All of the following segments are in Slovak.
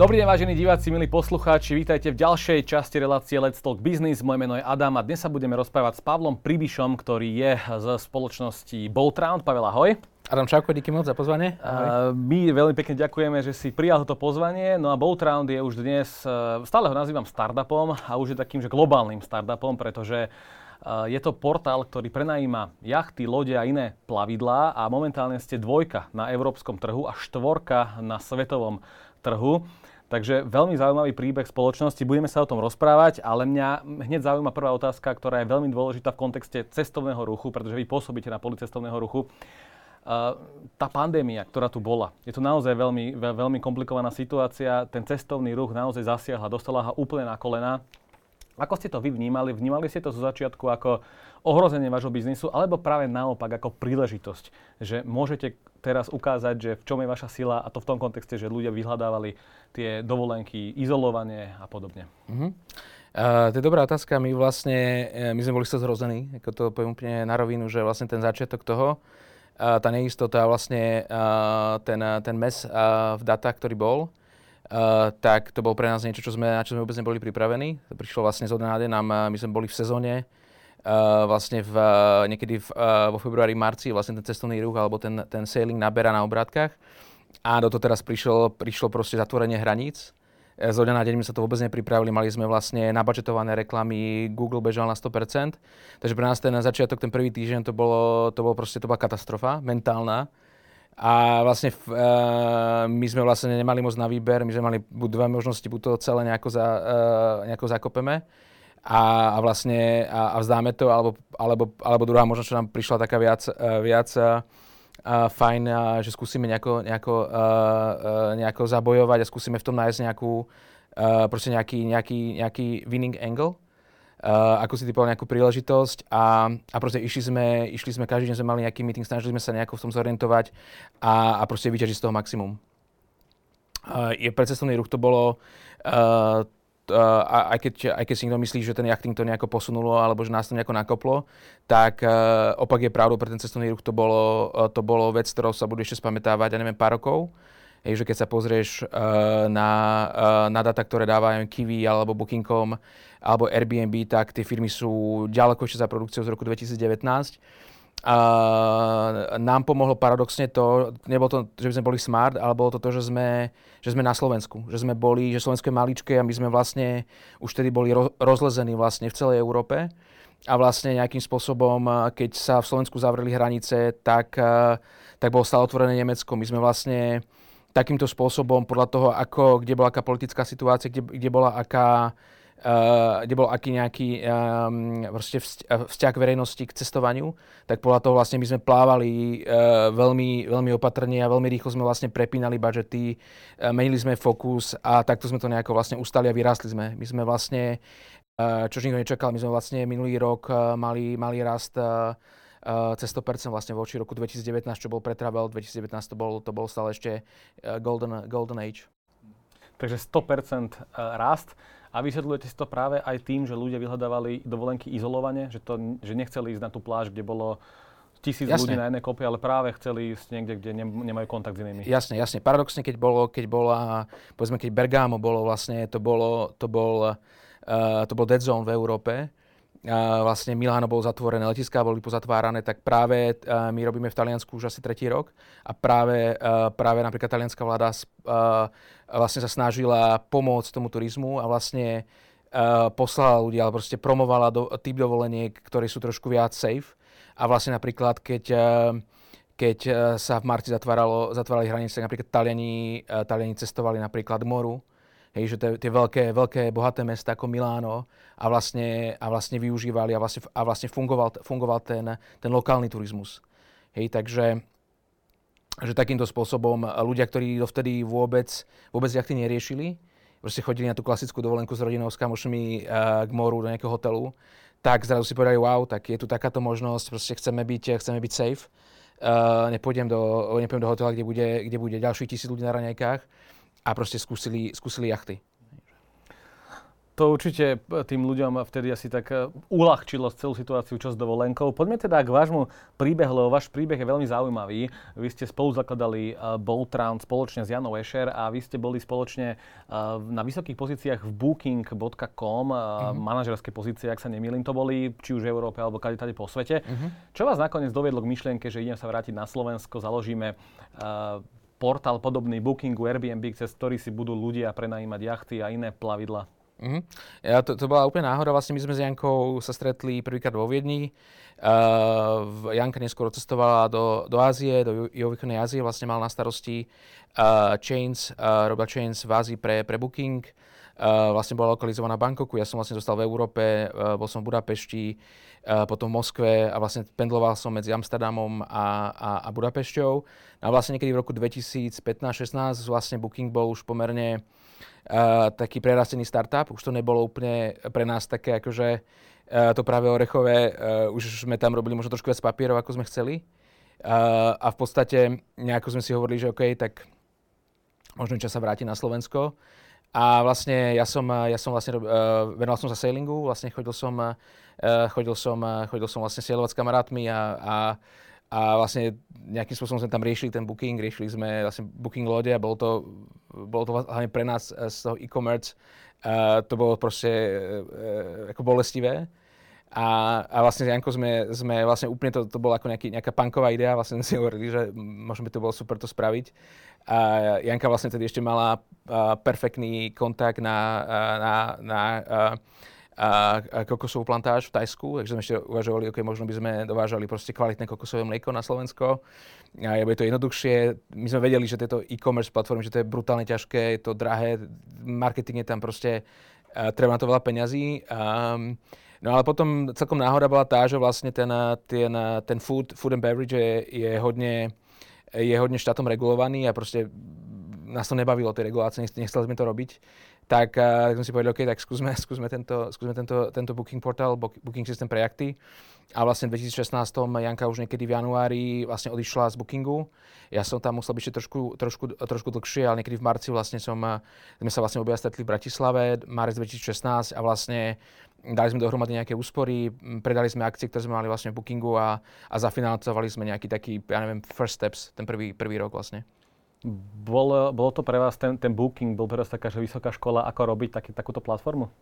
Dobrý deň, vážení diváci, milí poslucháči, vítajte v ďalšej časti relácie Let's Talk Business. Moje meno je Adam a dnes sa budeme rozprávať s Pavlom Pribišom, ktorý je z spoločnosti Boatround. Pavel, ahoj. Adam Čauko, díky moc za pozvanie. Uh, my veľmi pekne ďakujeme, že si prijal toto pozvanie. No a Boatround je už dnes, uh, stále ho nazývam startupom a už je takým, že globálnym startupom, pretože uh, je to portál, ktorý prenajíma jachty, lode a iné plavidlá a momentálne ste dvojka na európskom trhu a štvorka na svetovom trhu. Takže veľmi zaujímavý príbeh spoločnosti, budeme sa o tom rozprávať, ale mňa hneď zaujíma prvá otázka, ktorá je veľmi dôležitá v kontexte cestovného ruchu, pretože vy pôsobíte na poli cestovného ruchu. Uh, tá pandémia, ktorá tu bola, je to naozaj veľmi, veľmi komplikovaná situácia. Ten cestovný ruch naozaj zasiahla, dostala ho úplne na kolena. Ako ste to vy vnímali? Vnímali ste to zo začiatku ako ohrozenie vášho biznisu, alebo práve naopak ako príležitosť, že môžete teraz ukázať, že v čom je vaša sila a to v tom kontexte, že ľudia vyhľadávali tie dovolenky, izolovanie a podobne. Uh-huh. Uh, to je dobrá otázka. My vlastne, e, my sme boli sa zrození, ako to poviem úplne na rovinu, že vlastne ten začiatok toho, uh, tá neistota, vlastne uh, ten, ten mes uh, v data, ktorý bol, uh, tak to bol pre nás niečo, čo sme, na čo sme vôbec neboli pripravení. Prišlo vlastne z dňa deň, my sme boli v sezóne, Uh, vlastne v, uh, niekedy v, uh, vo februári, marci vlastne ten cestovný ruch alebo ten, ten sailing naberá na obrátkach. A do toho teraz prišlo, prišlo proste zatvorenie hraníc. Z dňa na deň my sa to vôbec nepripravili, mali sme vlastne nabudžetované reklamy, Google bežal na 100%. Takže pre nás ten začiatok, ten prvý týždeň, to bolo, to bolo proste, to bola katastrofa mentálna. A vlastne uh, my sme vlastne nemali moc na výber, my sme mali buď dve možnosti, buď to celé nejako, za, uh, nejako zakopeme a, a vlastne a, a vzdáme to, alebo, alebo, alebo druhá možnosť, čo nám prišla taká viac, uh, viac uh, fajn, uh, že skúsime nejako, nejako, uh, uh, nejako zabojovať a skúsime v tom nájsť nejakú, uh, nejaký, nejaký, nejaký winning angle. Uh, ako si typoval nejakú príležitosť a, a proste išli sme, išli sme, každý deň sme mali nejaký meeting, snažili sme sa nejako v tom zorientovať a, a proste vyťažiť z toho maximum. Uh, je pre cestovný ruch to bolo uh, uh, aj, keď, aj keď si niekto myslí, že ten jachting to nejako posunulo alebo že nás to nejako nakoplo, tak uh, opak je pravdou pre ten cestovný ruch to bolo, uh, to bolo vec, ktorou sa budú ešte spamätávať, ja neviem, pár rokov. Hej, že keď sa pozrieš uh, na, uh, na data, ktoré dávajú Kiwi alebo Booking.com alebo Airbnb, tak tie firmy sú ďaleko ešte za produkciou z roku 2019 a nám pomohlo paradoxne to, nebolo to, že by sme boli smart, ale bolo to to, že sme, že sme na Slovensku. Že sme boli, že Slovensko je maličké a my sme vlastne už tedy boli ro, rozlezení vlastne v celej Európe. A vlastne nejakým spôsobom, keď sa v Slovensku zavreli hranice, tak, tak bolo stále otvorené Nemecko. My sme vlastne takýmto spôsobom, podľa toho, ako, kde bola aká politická situácia, kde, kde bola aká, uh, kde bol aký nejaký um, vzťah verejnosti k cestovaniu, tak podľa toho vlastne my sme plávali uh, veľmi, veľmi opatrne a veľmi rýchlo sme vlastne prepínali budžety, uh, menili sme fokus a takto sme to nejako vlastne ustali a vyrástli sme. My sme vlastne, uh, čo nikto nečakal, my sme vlastne minulý rok uh, mali, mali rast uh, uh, cez 100% vlastne voči roku 2019, čo bol pre Travel, 2019 to bol, to bol stále ešte uh, golden, golden age. Takže 100% rast. A vysvetľujete si to práve aj tým, že ľudia vyhľadávali dovolenky izolovane, že, to, že nechceli ísť na tú pláž, kde bolo tisíc jasne. ľudí na jednej kope, ale práve chceli ísť niekde, kde nemajú kontakt s inými. Jasne, jasne. Paradoxne, keď bolo, keď bola, povedzme, keď Bergamo bolo vlastne, to bolo, to bol, uh, to bol dead zone v Európe, vlastne Miláno bolo zatvorené, letiská boli pozatvárané, tak práve uh, my robíme v Taliansku už asi tretí rok a práve, uh, práve napríklad talianská vláda uh, vlastne sa snažila pomôcť tomu turizmu a vlastne poslala ľudí, ale proste promovala do, typ dovoleniek, ktoré sú trošku viac safe. A vlastne napríklad, keď, keď sa v marci zatváralo, zatvárali hranice, napríklad Taliani, Taliani cestovali napríklad moru, hej, že tie veľké, veľké bohaté mesta ako Miláno a vlastne, a vlastne využívali a vlastne, a vlastne fungoval, fungoval ten, ten lokálny turizmus. Hej, takže že takýmto spôsobom ľudia, ktorí dovtedy vôbec, vôbec jachty neriešili, proste chodili na tú klasickú dovolenku s rodinou, s kamošmi uh, k moru, do nejakého hotelu, tak zrazu si povedali, wow, tak je tu takáto možnosť, proste chceme byť, chceme byť safe. Uh, nepôjdem, do, nepôjdem do hotela, kde bude, kde bude ďalších tisíc ľudí na raňajkách a proste skúsili, skúsili jachty. to určite tým ľuďom vtedy asi tak e, uľahčilo celú situáciu čo s dovolenkou. Poďme teda k vášmu príbehu, lebo váš príbeh je veľmi zaujímavý. Vy ste spolu zakladali Boltround spoločne s Janou Escher a vy ste boli spoločne na vysokých pozíciách v booking.com, mm-hmm. manažerské pozície, ak sa nemýlim, to boli či už v Európe alebo kade tady po svete. Mm-hmm. Čo vás nakoniec doviedlo k myšlienke, že idem sa vrátiť na Slovensko, založíme portál podobný Bookingu, Airbnb, cez ktorý si budú ľudia prenajímať jachty a iné plavidla? Mm-hmm. Ja, to, to bola úplne náhoda. Vlastne my sme s Jankou sa stretli prvýkrát vo Viedni. Uh, Janka neskôr cestovala do, do Ázie, do juhovýchodnej Ázie. Vlastne mal na starosti uh, Chains, uh, robila Chains v Ázii pre, pre Booking. Vlastne bola lokalizovaná v Bangkoku. Ja som vlastne zostal v Európe, uh, bol som v Budapešti, uh, potom v Moskve a vlastne pendloval som medzi Amsterdamom a, a, a Budapešťou. A vlastne niekedy v roku 2015-16 vlastne Booking bol už pomerne uh, taký prerastený startup. Už to nebolo úplne pre nás také akože uh, to práve orechové. Uh, už sme tam robili možno trošku viac papierov, ako sme chceli. Uh, a v podstate nejako sme si hovorili, že OK, tak možno čas sa vráti na Slovensko. A vlastne ja som, ja som vlastne, uh, venoval som sa sailingu, vlastne chodil som, uh, chodil som, uh, chodil som vlastne sailovať s kamarátmi a, a a vlastne nejakým spôsobom sme tam riešili ten booking, riešili sme vlastne booking lode a bolo to, bolo to hlavne pre nás z toho e-commerce, uh, to bolo proste uh, ako bolestivé. A, a vlastne s sme, sme vlastne úplne, to, to bola ako nejaký, nejaká punková idea, vlastne sme si hovorili, že možno by to bolo super to spraviť. A Janka vlastne tedy ešte mala uh, perfektný kontakt na, uh, na, na uh, a, kokosovú plantáž v Tajsku, takže sme ešte uvažovali, ok, možno by sme dovážali proste kvalitné kokosové mlieko na Slovensko. A je to jednoduchšie. My sme vedeli, že tieto e-commerce platformy, že to je brutálne ťažké, je to drahé, marketing je tam proste, a treba na to veľa peňazí. Um, No ale potom celkom náhoda bola tá, že vlastne ten, ten, ten food, food and beverage je, je, hodne, je hodne štátom regulovaný a proste nás to nebavilo, tie regulácie, nechceli sme to robiť tak, uh, tak sme si povedali, OK, tak skúsme, skúsme, tento, skúsme tento, tento booking portál, booking systém pre jachty. A vlastne v 2016 Janka už niekedy v januári vlastne odišla z bookingu. Ja som tam musel byť ešte trošku, trošku, trošku dlhšie, ale niekedy v marci vlastne som, sme sa vlastne stretli v Bratislave, marec 2016 a vlastne dali sme dohromady nejaké úspory, predali sme akcie, ktoré sme mali vlastne v bookingu a, a zafinancovali sme nejaký taký, ja neviem, first steps, ten prvý, prvý rok vlastne. Bolo, bolo to pre vás, ten, ten booking, bol pre vás taká, že vysoká škola, ako robiť taký, takúto platformu?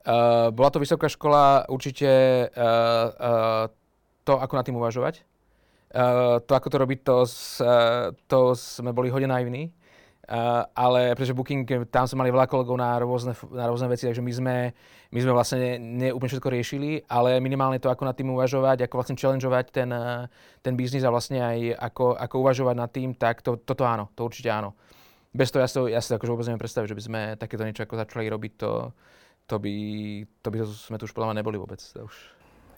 Uh, bola to vysoká škola určite uh, uh, to, ako na tým uvažovať. Uh, to, ako to robiť, to, uh, to sme boli hodne naivní. Uh, ale pretože Booking, tam sme mali veľa kolegov na rôzne, na rôzne veci, takže my sme, my sme vlastne neúplne všetko riešili, ale minimálne to, ako nad tým uvažovať, ako vlastne challengeovať ten, ten biznis a vlastne aj ako, ako uvažovať nad tým, tak to, toto áno, to určite áno. Bez toho ja si, ja si akože vôbec neviem predstaviť, že by sme takéto niečo ako začali robiť, to, to by, to by sme tu už podľa neboli vôbec. To už...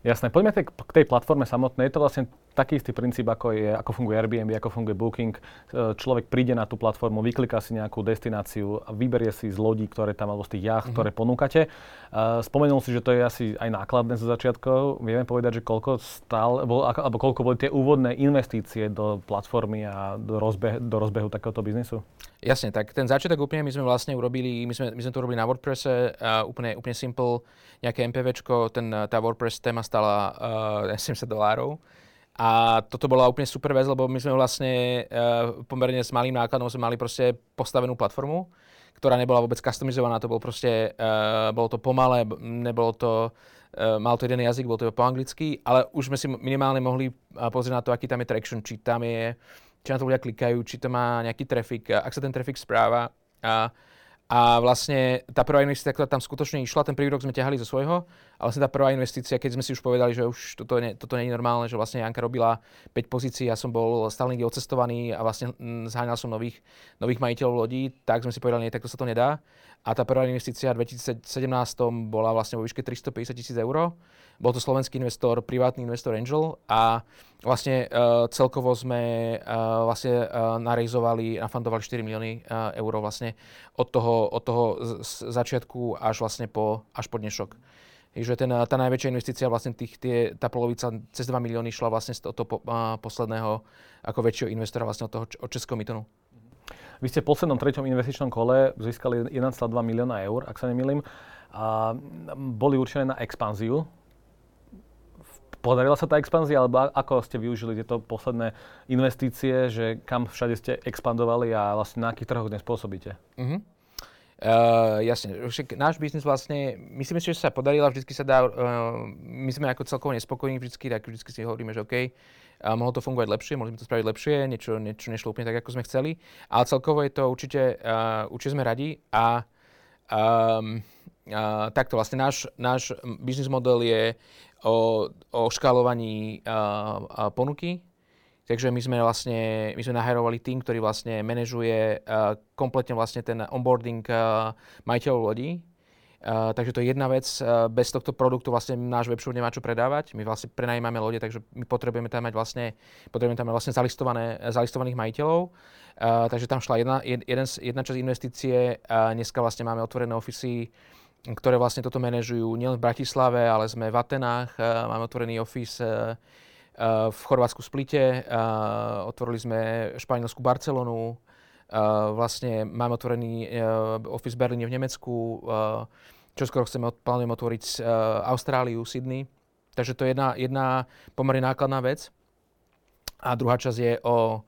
Jasné, poďme k tej platforme samotnej. Je to vlastne taký istý princíp, ako, je, ako funguje Airbnb, ako funguje Booking. E, človek príde na tú platformu, vykliká si nejakú destináciu a vyberie si z lodí, ktoré tam, alebo z tých jacht, mm-hmm. ktoré ponúkate. Uh, spomenul si, že to je asi aj nákladné zo začiatkov. Vieme povedať, že koľko stál, alebo, alebo koľko boli tie úvodné investície do platformy a do, rozbeh, do rozbehu takéhoto biznisu? Jasne, tak ten začiatok úplne my sme vlastne urobili, my sme, my sme to urobili na WordPresse, uh, úplne, úplne simple, nejaké MPVčko, ten, tá WordPress téma stala uh, 70 dolárov. A toto bola úplne super vec, lebo my sme vlastne uh, pomerne s malým nákladom sme mali proste postavenú platformu, ktorá nebola vôbec customizovaná, to bolo proste, uh, bolo to pomalé, nebolo to, uh, mal to jeden jazyk, bol to po anglicky, ale už sme si minimálne mohli pozrieť na to, aký tam je traction, či tam je či na to ľudia klikajú, či to má nejaký trafik, ak sa ten trafik správa. A, a vlastne tá prvá investícia, ktorá tam skutočne išla, ten prvý rok sme ťahali zo svojho, ale vlastne tá prvá investícia, keď sme si už povedali, že už toto, nie, toto nie je normálne, že vlastne Janka robila 5 pozícií, ja som bol stále niekde odcestovaný a vlastne mm, zháňal som nových, nových majiteľov lodí, tak sme si povedali, nie, takto sa to nedá. A tá prvá investícia v 2017 bola vlastne vo výške 350 tisíc eur. Bol to slovenský investor, privátny investor Angel a vlastne uh, celkovo sme uh, vlastne uh, narejzovali, nafandovali 4 milióny uh, eur vlastne od toho, od toho z, začiatku až vlastne po, až po dnešok. Takže ten, tá najväčšia investícia, vlastne tých, tie, tá polovica, cez 2 milióny šla vlastne z toho po, uh, posledného ako väčšieho investora vlastne od toho od Českého Mytonu. Vy ste v poslednom treťom investičnom kole získali 1,2 milióna eur, ak sa nemýlim. a boli určené na expanziu. Podarila sa tá expanzia, alebo ako ste využili tieto posledné investície, že kam všade ste expandovali a vlastne na akých trhoch dnes pôsobíte? Uh-huh. Uh, jasne, však náš biznis vlastne, myslím si, že sa podarila, vždycky sa dá, uh, my sme ako celkovo nespokojní vždycky, tak vždycky si hovoríme, že OK, uh, mohlo to fungovať lepšie, mohli sme to spraviť lepšie, niečo, niečo nešlo úplne tak, ako sme chceli, ale celkovo je to určite, uh, určite sme radi a um, uh, takto vlastne náš, náš biznis model je o, o škálovaní uh, ponuky, Takže my sme vlastne, my sme nahajrovali tým, ktorý vlastne manažuje uh, kompletne vlastne ten onboarding uh, majiteľov lodí. Uh, takže to je jedna vec. Uh, bez tohto produktu vlastne náš webshop nemá čo predávať. My vlastne prenajímame lode, takže my potrebujeme tam mať vlastne, potrebujeme tam mať vlastne zalistované, zalistovaných majiteľov. Uh, takže tam šla jedna, jeden, jedna časť investície. Uh, dneska vlastne máme otvorené ofisy, ktoré vlastne toto manažujú nielen v Bratislave, ale sme v Atenách. Máme otvorený office v Chorvátsku Splite, otvorili sme španielsku Barcelonu, vlastne máme otvorený office v Berlíne v Nemecku, čo skoro chceme, plánujeme otvoriť Austráliu, Sydney. Takže to je jedna, jedna pomerne nákladná vec. A druhá časť je o,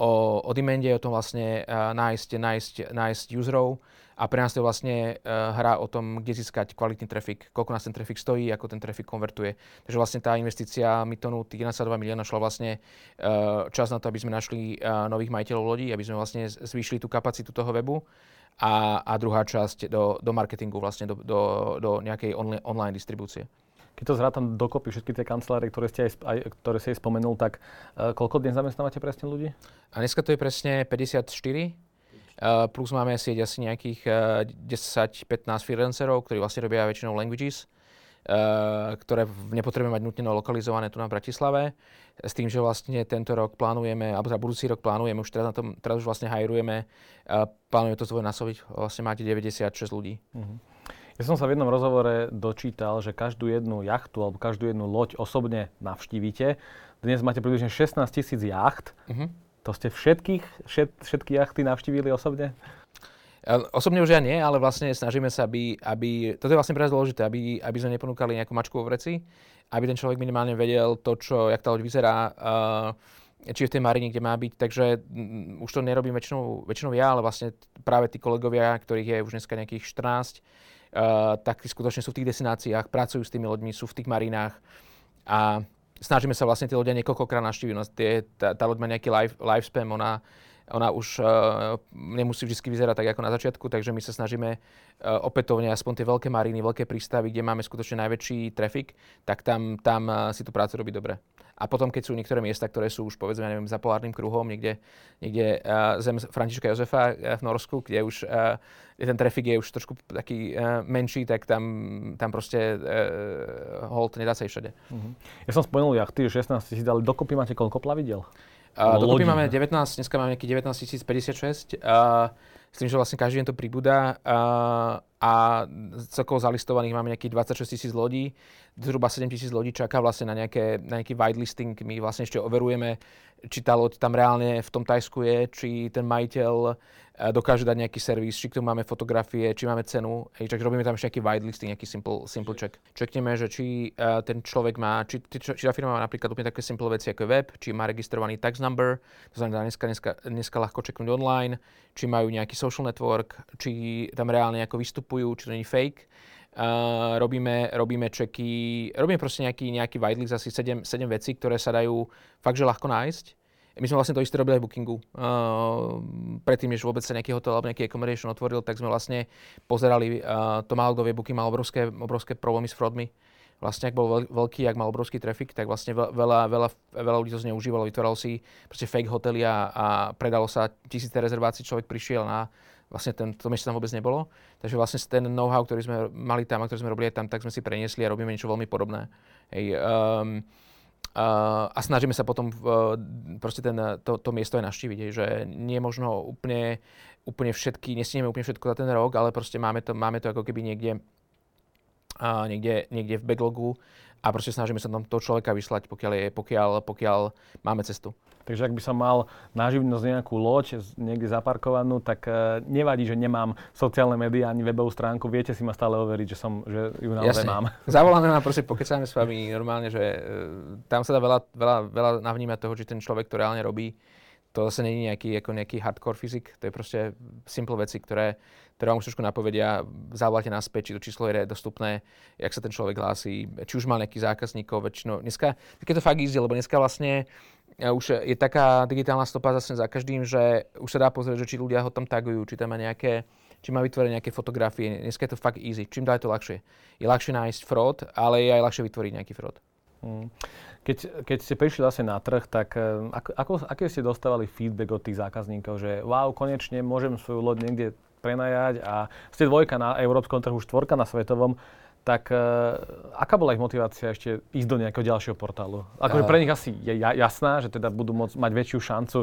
o, o demande, o tom vlastne nájsť, nájsť, nájsť userov, a pre nás to vlastne uh, hra o tom, kde získať kvalitný trafik, koľko nás ten trafik stojí, ako ten trafik konvertuje. Takže vlastne tá investícia Mytonu, tých 1,2 milióna, šla vlastne uh, čas na to, aby sme našli uh, nových majiteľov lodí, aby sme vlastne zvýšili tú kapacitu toho webu a, a druhá časť do, do marketingu, vlastne do, do, do nejakej online, online distribúcie. Keď to zrátam dokopy všetky tie kancelárie, ktoré ste aj, aj, ktoré ste aj spomenul, tak uh, koľko dnes zamestnávate presne ľudí? A dneska to je presne 54 Eh, plus máme sieť asi nejakých 10-15 eh, freelancerov, ktorí vlastne robia väčšinou languages, eh, ktoré nepotrebujeme mať nutne lokalizované tu na Bratislave. S tým, že vlastne tento rok plánujeme, alebo teda budúci rok plánujeme, už teraz, na tom, teraz už vlastne hajrujeme, plánujeme to zdvojnásobiť, vlastne máte 96 ľudí. Uh-huh. Ja som sa v jednom rozhovore dočítal, že každú jednu jachtu alebo každú jednu loď osobne navštívite. Dnes máte približne 16 tisíc jacht. Uh-huh to ste všetkých, všet, všetky jachty navštívili osobne? Osobne už ja nie, ale vlastne snažíme sa, aby, aby toto je vlastne pre nás dôležité, aby, aby sme neponúkali nejakú mačku vo vreci, aby ten človek minimálne vedel to, čo, jak tá loď vyzerá, uh, či je v tej marine, kde má byť. Takže um, už to nerobím väčšinou, väčšinou ja, ale vlastne práve tí kolegovia, ktorých je už dneska nejakých 14, uh, tak skutočne sú v tých destináciách, pracujú s tými loďmi, sú v tých marinách a snažíme sa vlastne tí ľudia niekoľkokrát navštíviť. No, tie, tá, tá loď má nejaký life, lifespan, ona, ona už uh, nemusí vždy vyzerať tak ako na začiatku, takže my sa snažíme uh, opätovne aspoň tie veľké mariny, veľké prístavy, kde máme skutočne najväčší trafik, tak tam, tam uh, si tú prácu robí dobre. A potom, keď sú niektoré miesta, ktoré sú už povedzme, neviem, za polárnym kruhom, niekde, niekde uh, zem Františka Jozefa uh, v Norsku, kde už uh, ten trafik je už trošku taký uh, menší, tak tam, tam proste uh, hold nedá sa všade. Uh-huh. Ja som spomenul jachty, 16 tisíc, ale dokopy máte koľko plavidel? Uh, dokopy máme 19, dneska máme nejaký 19 056. Uh, s tým, že vlastne každý deň to pribúda uh, a celkovo zalistovaných máme nejakých 26 tisíc lodí, zhruba 7 tisíc lodí čaká vlastne na, nejaké, na nejaký whitelisting. My vlastne ešte overujeme, či tá loď tam reálne v tom Tajsku je, či ten majiteľ dokáže dať nejaký servis, či k tomu máme fotografie, či máme cenu. Hej, takže robíme tam ešte nejaký whitelisting, nejaký simple, simple check. Čekneme, že či uh, ten človek má, či, či, či tá firma má napríklad úplne také simple veci ako web, či má registrovaný tax number, to znamená dneska, dneska, dneska ľahko čeknúť online, či majú nejaký social network, či tam reálne ako vystupujú, či to nie je fake. Uh, robíme, robíme checky, robíme proste nejaký, nejaký whitelist, asi 7, 7 vecí, ktoré sa dajú fakt, že ľahko nájsť my sme vlastne to isté robili aj v Bookingu. Uh, predtým, než vôbec sa nejaký hotel alebo nejaký accommodation otvoril, tak sme vlastne pozerali, uh, to málo kto vie, Booking mal obrovské, obrovské problémy s fraudmi. Vlastne, ak bol veľký, ak mal obrovský trafik, tak vlastne veľa, veľa, veľa ľudí to zneužívalo, vytváralo si proste fake hotely a, a predalo sa tisíce rezervácií, človek prišiel na vlastne ten, to miesto tam vôbec nebolo. Takže vlastne ten know-how, ktorý sme mali tam a ktorý sme robili tam, tak sme si preniesli a robíme niečo veľmi podobné. Hej, um, Uh, a snažíme sa potom uh, proste ten, to, to miesto aj navštíviť, že nie je možno úplne, úplne všetky, nesnieme úplne všetko za ten rok, ale proste máme to, máme to ako keby niekde, uh, niekde, niekde v backlogu a proste snažíme sa tam toho človeka vyslať, pokiaľ, je, pokiaľ, pokiaľ máme cestu. Takže ak by som mal na živnosť nejakú loď niekde zaparkovanú, tak uh, nevadí, že nemám sociálne médiá ani webovú stránku. Viete si ma stále overiť, že, som, že ju naozaj Jasne. mám. Zavoláme ma, proste pokecáme s vami normálne, že uh, tam sa dá veľa, veľa, veľa navnímať toho, že ten človek to reálne robí. To zase je nejaký, ako nejaký hardcore fyzik, to je proste simple veci, ktoré, ktoré vám už trošku napovedia, zavoláte naspäť, či to číslo je dostupné, jak sa ten človek hlási, či už mal nejakých zákazníkov, väčšinou. Dneska, je to fakt easy, lebo dneska vlastne už je taká digitálna stopa zase za každým, že už sa dá pozrieť, že či ľudia ho tam tagujú, či tam má nejaké, či má vytvoriť nejaké fotografie. Dneska je to fakt easy. Čím ďalej to ľahšie. Je ľahšie nájsť fraud, ale je aj ľahšie vytvoriť nejaký fraud. Hmm. Keď, keď ste prišli zase na trh, tak eh, ako, ako, aký ste dostávali feedback od tých zákazníkov, že wow, konečne môžem svoju loď niekde prenajať a ste dvojka na európskom trhu, štvorka na svetovom tak uh, aká bola ich motivácia ešte ísť do nejakého ďalšieho portálu? Akože pre nich asi je jasná, že teda budú môcť mať väčšiu šancu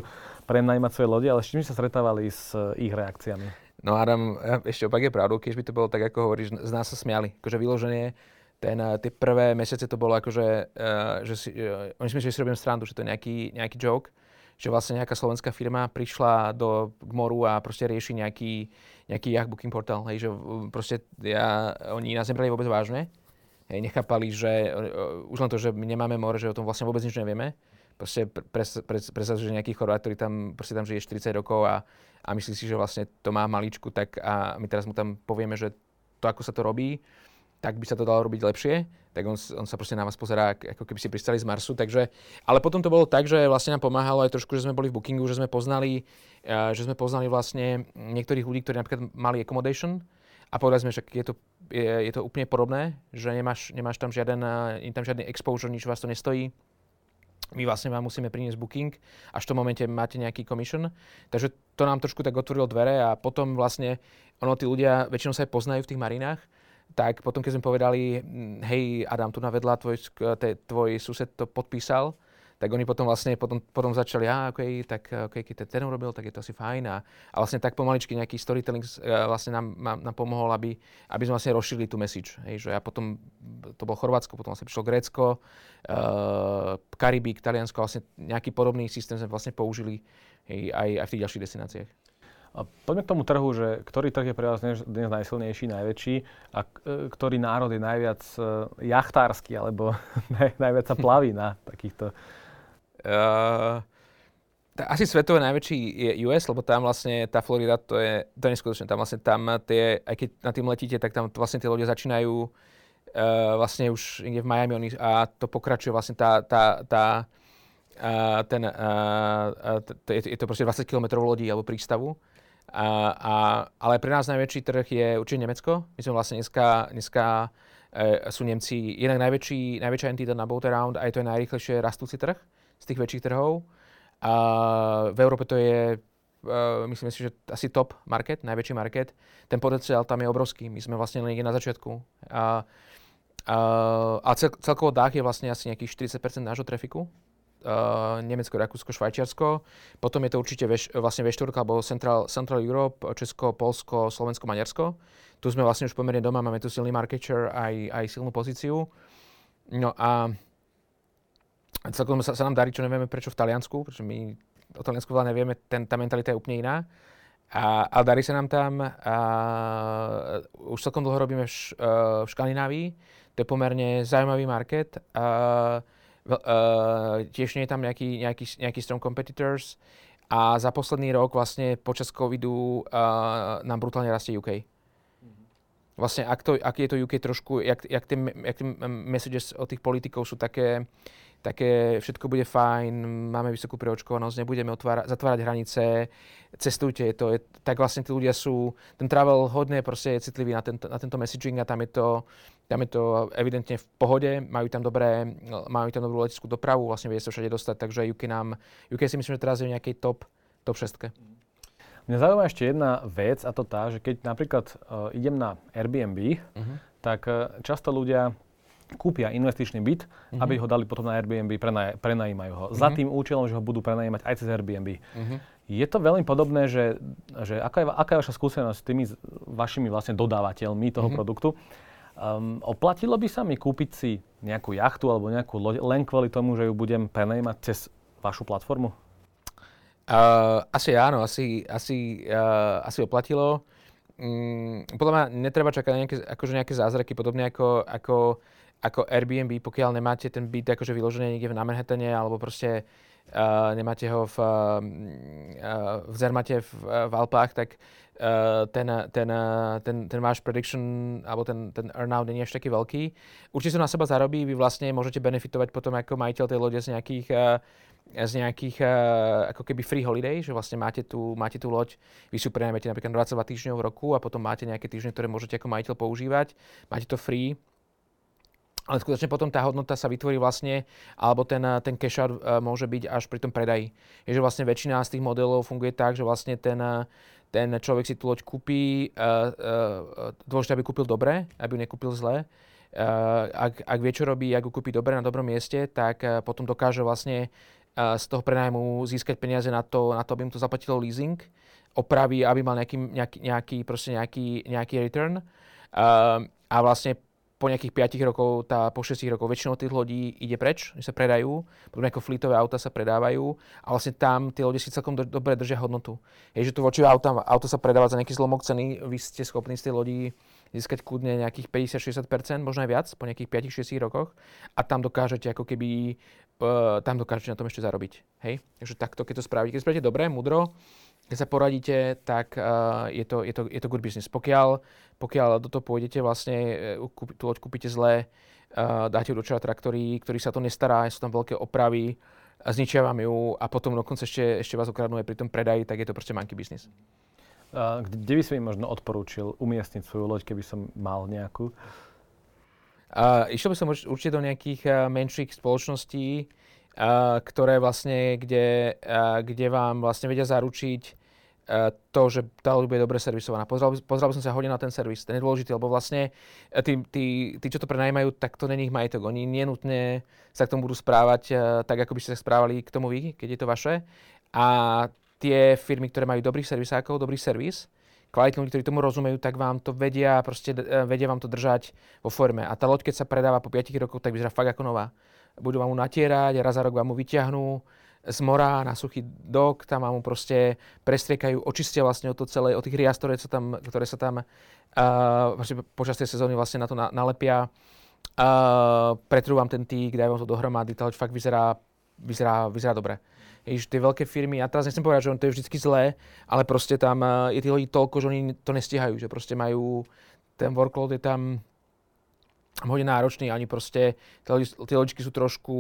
prenajímať svoje lode, ale s čím sa stretávali s uh, ich reakciami? No Adam, ešte opak je pravdu, keď by to bolo tak, ako hovoríš, z nás sa smiali. Akože vyloženie, ten, uh, tie prvé mesiace to bolo akože, uh, že si, uh, oni si mysleli, že si robím strandu, že to je nejaký, nejaký joke že vlastne nejaká slovenská firma prišla do, moru a proste rieši nejaký, nejaký yacht booking portál. Hej, že proste ja, oni nás nebrali vôbec vážne. Hej, nechápali, že uh, už len to, že my nemáme more, že o tom vlastne vôbec nič nevieme. Proste predstav, pre, pre, že nejaký Chorvát, ktorý tam, proste tam žije 40 rokov a, a myslí si, že vlastne to má maličku, tak a my teraz mu tam povieme, že to, ako sa to robí, tak by sa to dalo robiť lepšie, tak on, on sa proste na vás pozerá, ako keby si pristali z Marsu. Takže, ale potom to bolo tak, že vlastne nám pomáhalo aj trošku, že sme boli v Bookingu, že sme poznali, uh, že sme poznali vlastne niektorých ľudí, ktorí napríklad mali accommodation a povedali sme, že je to, je, je to úplne podobné, že nemáš, nemáš tam žiaden, uh, tam žiadny exposure, nič vás to nestojí. My vlastne vám musíme priniesť booking, až v tom momente máte nejaký commission. Takže to nám trošku tak otvorilo dvere a potom vlastne, ono tí ľudia väčšinou sa aj poznajú v tých marinách, tak potom, keď sme povedali, hm, hej Adam, tu navedla, tvoj, tvoj sused to podpísal, tak oni potom vlastne potom, potom začali, ja, okay, tak okay, keď ten urobil, tak je to asi fajn. A, a vlastne tak pomaličky nejaký storytelling uh, vlastne nám, nám, pomohol, aby, aby sme vlastne rozšírili tú message. Hej, že ja potom, to bolo Chorvátsko, potom vlastne prišlo Grécko, uh, Karibík, Taliansko, vlastne nejaký podobný systém sme vlastne použili hej, aj, aj v tých ďalších destináciách. A poďme k tomu trhu, že ktorý trh je pre vás dnes, dnes najsilnejší, najväčší a e, ktorý národ je najviac uh, jachtársky alebo naj, najviac sa plaví na takýchto... Uh, asi svetový najväčší je US, lebo tam vlastne tá Florida, to je, to je neskutočné. Tam vlastne tam tie, aj keď na tým letíte, tak tam vlastne tie lode začínajú uh, vlastne už niekde v Miami oni, a to pokračuje vlastne tá, tá, tá uh, ten, uh, uh, je, je to proste 20 km lodí alebo prístavu a, a, ale pre nás najväčší trh je určite Nemecko. My sme vlastne dneska, dneska e, sú Nemci jednak najväčší, najväčšia entita na boat around a je to aj najrýchlejšie rastúci trh z tých väčších trhov. A v Európe to je, uh, myslím si, že asi top market, najväčší market. Ten potenciál tam je obrovský. My sme vlastne len na začiatku. A, a, a cel, celkovo dách je vlastne asi nejakých 40% nášho trafiku uh, Nemecko, Rakúsko, Švajčiarsko. Potom je to určite veš, vlastne V4 alebo Central, Central Europe, Česko, Polsko, Slovensko, Maďarsko. Tu sme vlastne už pomerne doma, máme tu silný market share, aj, aj silnú pozíciu. No a celkom sa, sa nám darí, čo nevieme prečo v Taliansku, pretože my o Taliansku veľa nevieme, ten, tá mentalita je úplne iná. A, ale darí sa nám tam, a, už celkom dlho robíme v, uh, v Škandinávii, to je pomerne zaujímavý market. Uh, Uh, tiež nie je tam nejaký, nejaký, nejaký strong competitors a za posledný rok vlastne počas covidu uh, nám brutálne rastie UK. Mhm. Vlastne ak, to, ak je to UK trošku, jak, jak, tie, jak tie messages od tých politikov sú také, také všetko bude fajn, máme vysokú preočkovanosť, nebudeme otvára, zatvárať hranice, cestujte, to, je, tak vlastne tí ľudia sú, ten travel hodne proste je citlivý na, tento, na tento messaging a tam je to, tam je to evidentne v pohode, majú tam, dobré, majú tam dobrú leteckú dopravu, vlastne vie sa všade dostať, takže UK nám, UK si myslím, že teraz je v nejakej top, top 6. Mňa zaujíma ešte jedna vec a to tá, že keď napríklad uh, idem na Airbnb, uh-huh. tak uh, často ľudia kúpia investičný byt, uh-huh. aby ho dali potom na Airbnb, prenaj, prenajímajú ho. Uh-huh. Za tým účelom, že ho budú prenajímať aj cez Airbnb. Uh-huh. Je to veľmi podobné, že, že aká, je, aká je vaša skúsenosť s tými vašimi vlastne dodávateľmi toho uh-huh. produktu? Um, oplatilo by sa mi kúpiť si nejakú jachtu alebo nejakú loď len kvôli tomu, že ju budem prenajmať cez vašu platformu? Uh, asi áno, asi, asi, uh, asi oplatilo. Um, podľa mňa netreba čakať nejaké, akože nejaké zázraky, podobne ako, ako, ako Airbnb, pokiaľ nemáte ten byt akože vyložený niekde na Manhattane alebo proste uh, nemáte ho v, uh, v Zermate v, v Alpách, tak uh, ten, ten, ten, ten váš prediction alebo ten, ten earnout je až taký veľký. Určite sa na seba zarobí, vy vlastne môžete benefitovať potom ako majiteľ tej lode z nejakých uh, z nejakých uh, ako keby free holiday, že vlastne máte tú, máte tú loď, vy si prenajmete napríklad 22 týždňov v roku a potom máte nejaké týždne, ktoré môžete ako majiteľ používať. Máte to free, ale skutočne potom tá hodnota sa vytvorí vlastne, alebo ten, ten cash out môže byť až pri tom predaji. Je, že vlastne väčšina z tých modelov funguje tak, že vlastne ten, ten človek si tú loď kúpi, uh, uh, dôležité, aby kúpil dobre, aby ju nekúpil zle. Uh, ak, ak vie, čo robí, ak ju kúpi dobre na dobrom mieste, tak uh, potom dokáže vlastne uh, z toho prenajmu získať peniaze na to, na to, aby mu to zaplatilo leasing, opraví, aby mal nejaký, nejaký, nejaký, nejaký return. Uh, a vlastne po nejakých 5 rokov, tá, po 6 rokov väčšinou tých lodí ide preč, že sa predajú, podobne ako fleetové auta sa predávajú a vlastne tam tie lode si celkom do, dobre držia hodnotu. Je, že tu voči auta, auto sa predáva za nejaký zlomok ceny, vy ste schopní z tej lodi získať kľudne nejakých 50-60%, možno aj viac po nejakých 5-6 rokoch a tam dokážete ako keby, uh, tam dokážete na tom ešte zarobiť. Hej? Takže takto, keď to spravíte, keď spravíte dobre, mudro, keď sa poradíte, tak uh, je, to, je, to, je to good business. Pokiaľ, pokiaľ do toho pôjdete, vlastne kúp, tú loď kúpite zle, uh, dáte ju do čatra, ktorý, ktorý sa to nestará, sú tam veľké opravy, a zničia vám ju a potom dokonca ešte, ešte vás okradnú aj pri tom predaji, tak je to proste monkey business. Uh, kde by si mi možno odporúčil umiestniť svoju loď, keby som mal nejakú? Uh, išiel by som určite do nejakých uh, menších spoločností, uh, ktoré vlastne, kde, uh, kde vám vlastne vedia zaručiť to, že tá loď bude dobre servisovaná. Pozrel, pozrel som sa hodne na ten servis, ten je dôležitý, lebo vlastne tí, tí, tí čo to prenajímajú, tak to není ich majetok. Oni nenutne sa k tomu budú správať uh, tak, ako by ste sa správali k tomu vy, keď je to vaše. A tie firmy, ktoré majú dobrých servisákov, dobrý servis, kvalitní ľudí, ktorí tomu rozumejú, tak vám to vedia, proste vedia vám to držať vo forme. A tá loď, keď sa predáva po 5 rokoch, tak vyzerá fakt ako nová budú vám mu natierať, raz za rok vám mu vyťahnú z mora na suchý dok, tam mu proste prestriekajú, očistia vlastne o to celé, o tých rias, ktoré sa tam, ktoré sa tam uh, počas tej sezóny vlastne na to na, nalepia. Uh, pretrú vám ten tík, vám to dohromady, tá fakt vyzerá, vyzerá, vyzerá dobre. Ježiš, tie veľké firmy, ja teraz nechcem povedať, že on to je vždy zlé, ale proste tam uh, je tých ľudí toľko, že oni to nestihajú, že proste majú, ten workload je tam hodne náročný, ani proste tie loďky sú trošku,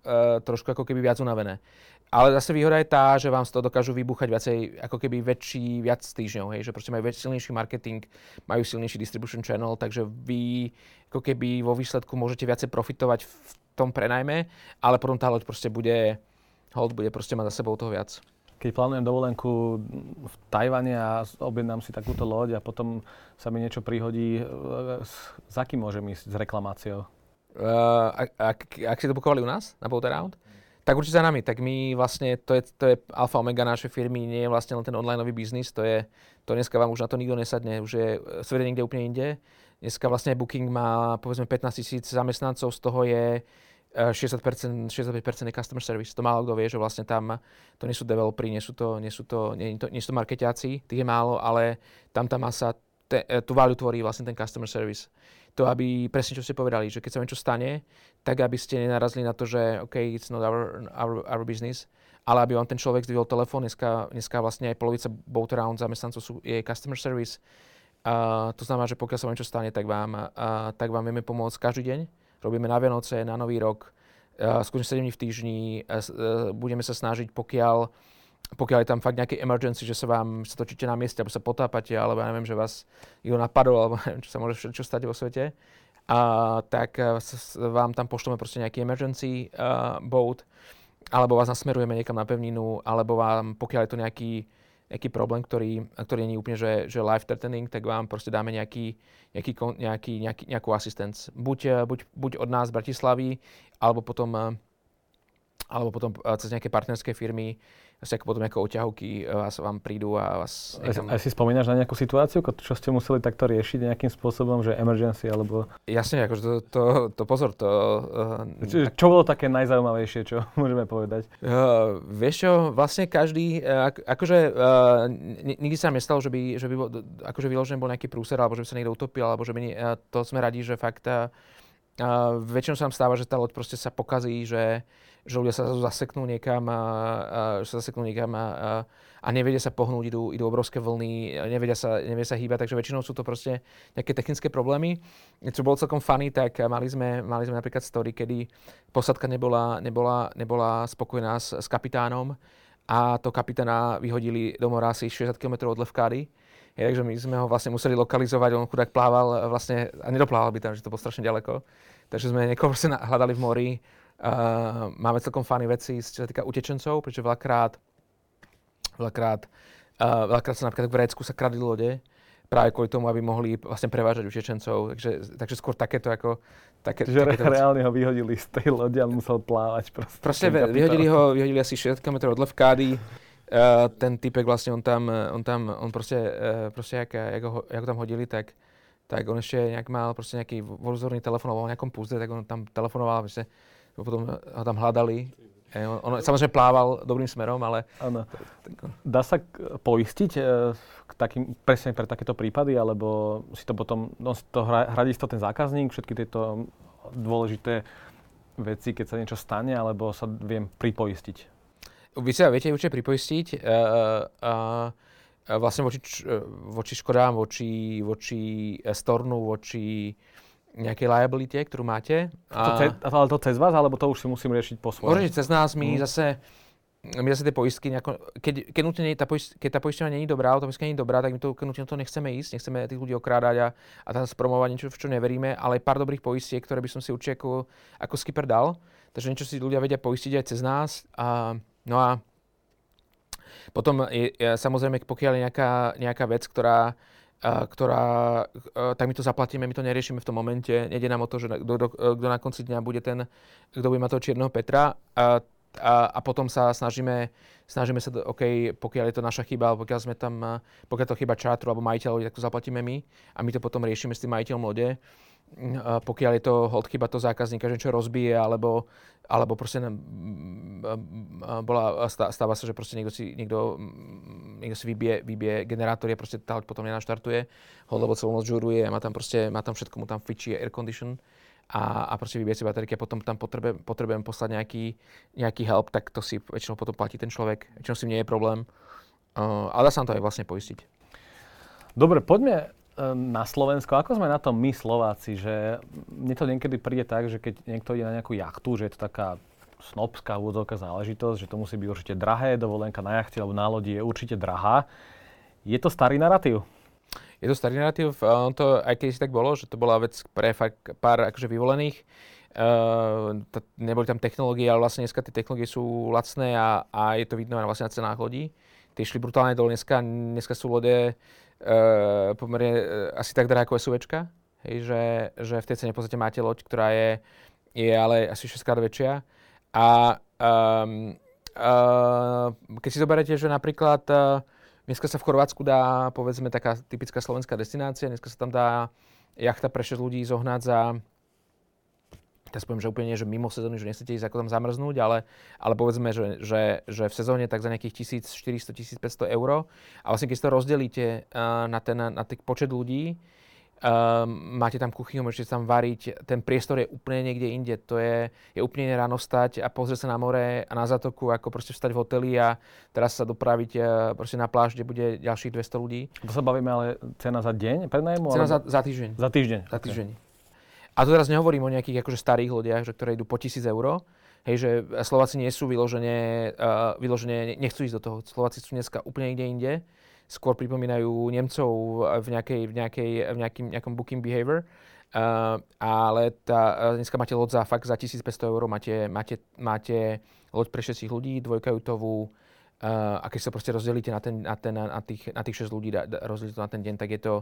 uh, trošku ako keby viac unavené. Ale zase výhoda je tá, že vám z toho dokážu vybuchať viacej, ako keby väčší, viac týždňov, hej, že proste majú väč, silnejší marketing, majú silnejší distribution channel, takže vy ako keby vo výsledku môžete viacej profitovať v tom prenajme, ale potom tá loď proste bude, hold bude proste mať za sebou toho viac keď plánujem dovolenku v Tajvane a objednám si takúto loď a potom sa mi niečo prihodí, s akým môžem ísť s reklamáciou? Uh, ak, ak, ak ste to bukovali u nás na Boat Around, tak určite za nami. Tak my vlastne, to je, to je alfa omega našej firmy, nie je vlastne len ten online biznis, to je, to dneska vám už na to nikto nesadne, už je svet niekde úplne inde. Dneska vlastne Booking má povedzme 15 tisíc zamestnancov, z toho je 60%, 65% je customer service. To málo kto vie, že vlastne tam to nie sú developeri, nie sú to, nie sú to, nie, to, nie sú to marketiaci, tých je málo, ale tam tá masa, te, e, tú value tvorí vlastne ten customer service. To, aby presne čo ste povedali, že keď sa niečo stane, tak aby ste nenarazili na to, že OK, it's not our, our, our business, ale aby vám ten človek zdvihol telefón, dneska, dneska vlastne aj polovica boat around zamestnancov sú, je customer service. Uh, to znamená, že pokiaľ sa vám niečo stane, tak vám, uh, tak vám vieme pomôcť každý deň robíme na Vianoce, na Nový rok, uh, skutočne 7 dní v týždni, uh, budeme sa snažiť, pokiaľ, pokiaľ je tam fakt nejaký emergency, že sa vám sa točíte na mieste, alebo sa potápate, alebo ja neviem, že vás ju napadol, alebo neviem, čo sa môže všetko stať vo svete, a tak vám tam pošleme proste nejaký emergency uh, boat, alebo vás nasmerujeme niekam na pevninu, alebo vám, pokiaľ je to nejaký nejaký problém, ktorý, ktorý nie je úplne že, že life threatening, tak vám proste dáme nejaký, nejaký, nejaký, nejaký, nejakú asistence. Buď, buď, buď od nás z Bratislavy, alebo potom alebo potom cez nejaké partnerské firmy asi ako potom ako oťahovky e, vás vám prídu a vás... Niekam... A, si spomínaš na nejakú situáciu, čo ste museli takto riešiť nejakým spôsobom, že emergency alebo... Jasne, akože to, to, to pozor, to... Uh, čo, čo bolo také najzaujímavejšie, čo môžeme povedať? Uh, vieš čo, vlastne každý, uh, akože uh, nikdy sa nám nestalo, že by, že by bol, akože vyložený bol nejaký prúser, alebo že by sa niekto utopil, alebo že by, uh, to sme radi, že fakt uh, uh, väčšinou sa nám stáva, že tá loď proste sa pokazí, že že ľudia sa zaseknú niekam a, a, sa zaseknú niekam a, a, a nevedia sa pohnúť, idú, idú obrovské vlny, nevedia sa, nevedia sa hýbať, takže väčšinou sú to proste nejaké technické problémy. Čo bolo celkom funny, tak mali sme, mali sme napríklad story, kedy posadka nebola, nebola, nebola spokojná s, s kapitánom a to kapitána vyhodili do mora asi 60 km od Levkády. Je, takže my sme ho vlastne museli lokalizovať, on chudák plával vlastne, a nedoplával by tam, že to bolo strašne ďaleko. Takže sme niekoho hľadali v mori, Uh, máme celkom fany veci, čo sa týka utečencov, pretože veľakrát, veľakrát, uh, veľakrát sa napríklad v Grécku sa kradli lode, práve kvôli tomu, aby mohli vlastne prevážať utečencov. Takže, takže skôr takéto ako... Také, Čiže takéto reálne ho vyhodili z tej lode a musel plávať proste. Proste vyhodili ho, vyhodili asi 60 km od Levkády. Uh, ten typek vlastne, on tam, on tam, on proste, uh, proste jak, jak, ho, jak ho tam hodili, tak, tak on ešte nejak mal proste nejaký vozorný telefon alebo nejakom púzde, tak on tam telefonoval, proste, potom ho tam hľadali. E, on, on samozrejme plával dobrým smerom, ale... Áno. Dá sa poistiť e, k takým, presne pre takéto prípady, alebo si to potom, no, to hradí to ten zákazník, všetky tieto dôležité veci, keď sa niečo stane, alebo sa viem pripoistiť? Vy sa viete určite pripoistiť. Uh, uh, vlastne voči, voči Škodám, voči, voči Stornu, voči nejakej liability, ktorú máte. A... To ce, ale to cez vás, alebo to už si musím riešiť po svojom? Môžete cez nás, my mm. zase my zase tie poistky, nejako, keď, keď, nutne, tá poist, keď tá poisťovňa není dobrá, automatická není dobrá, tak my to nutne to nechceme ísť, nechceme tých ľudí okrádať a, a tam spromovať niečo, v čo neveríme, ale pár dobrých poistiek, ktoré by som si určite ako, ako skipper dal. Takže niečo si ľudia vedia poistiť aj cez nás. A, no a potom je, je, samozrejme, pokiaľ je nejaká, nejaká vec, ktorá, ktorá, tak my to zaplatíme, my to neriešime v tom momente. Nede nám o to, že kto na konci dňa bude ten, kto bude mať toho čierneho Petra. A, a, a potom sa snažíme, snažíme sa, OK, pokiaľ je to naša chyba, alebo pokiaľ sme tam, pokiaľ to chyba čátru alebo majiteľovi, tak to zaplatíme my a my to potom riešime s tým majiteľom lode pokiaľ je to hod chyba to zákazníka, že čo rozbije, alebo, alebo proste bola, stáva sa, že proste niekto si, niekto, niekto si vybije, vybije generátor a proste tá potom nenaštartuje, hod, lebo celú noc žuruje má tam proste, má tam všetko, mu tam fičí air condition a, a proste vybije si baterky a potom tam potrebujem, potrebujem poslať nejaký, nejaký help, tak to si väčšinou potom platí ten človek, väčšinou si nie je problém. Uh, ale dá sa to aj vlastne poistiť. Dobre, poďme na Slovensko, ako sme na tom my Slováci, že mne to niekedy príde tak, že keď niekto ide na nejakú jachtu, že je to taká snobská úvodzovka záležitosť, že to musí byť určite drahé, dovolenka na jachte alebo na lodi je určite drahá. Je to starý narratív? Je to starý narratív, on to aj keď si tak bolo, že to bola vec pre pár akože vyvolených. Uh, t- neboli tam technológie, ale vlastne dneska tie technológie sú lacné a, a je to vidno aj vlastne na cenách lodí. Tie išli brutálne dole, dneska, dneska sú lode uh, pomerne uh, asi tak drahá ako SUVčka. Hej, že, že v tej cene v podstate máte loď, ktorá je, je ale asi 6 krát väčšia. A um, uh, keď si zoberete, že napríklad uh, dneska sa v Chorvátsku dá, povedzme, taká typická slovenská destinácia, dneska sa tam dá jachta pre 6 ľudí zohnať za teraz poviem, že úplne nie, že mimo sezóny, že nechcete ísť ako tam zamrznúť, ale, ale povedzme, že, že, že v sezóne tak za nejakých 1400-1500 eur. A vlastne keď to rozdelíte uh, na ten na ten počet ľudí, uh, máte tam kuchyňu, môžete tam variť, ten priestor je úplne niekde inde. To je, je úplne ráno stať a pozrieť sa na more a na zatoku, ako proste vstať v hoteli a teraz sa dopraviť uh, proste na pláž, kde bude ďalších 200 ľudí. To sa bavíme ale cena za deň prenajmu? Cena alebo... za, za týždeň. Za týždeň. Za týždeň. Okay. A to teraz nehovorím o nejakých akože starých lodiach, že ktoré idú po tisíc eur. Hej, že Slováci nie sú vyložené, uh, vyložené, nechcú ísť do toho. Slováci sú dneska úplne niekde inde. Skôr pripomínajú Nemcov v, nejakej, v, nejakej, v nejakým, nejakom booking behavior. Uh, ale tá, dneska máte loď za fakt za 1500 eur, máte, máte, máte loď pre 6 ľudí, dvojkajutovú, uh, a keď sa proste rozdelíte na, ten, na, ten, na, tých, na tých 6 ľudí, da, da, rozdelíte to na ten deň, tak je to,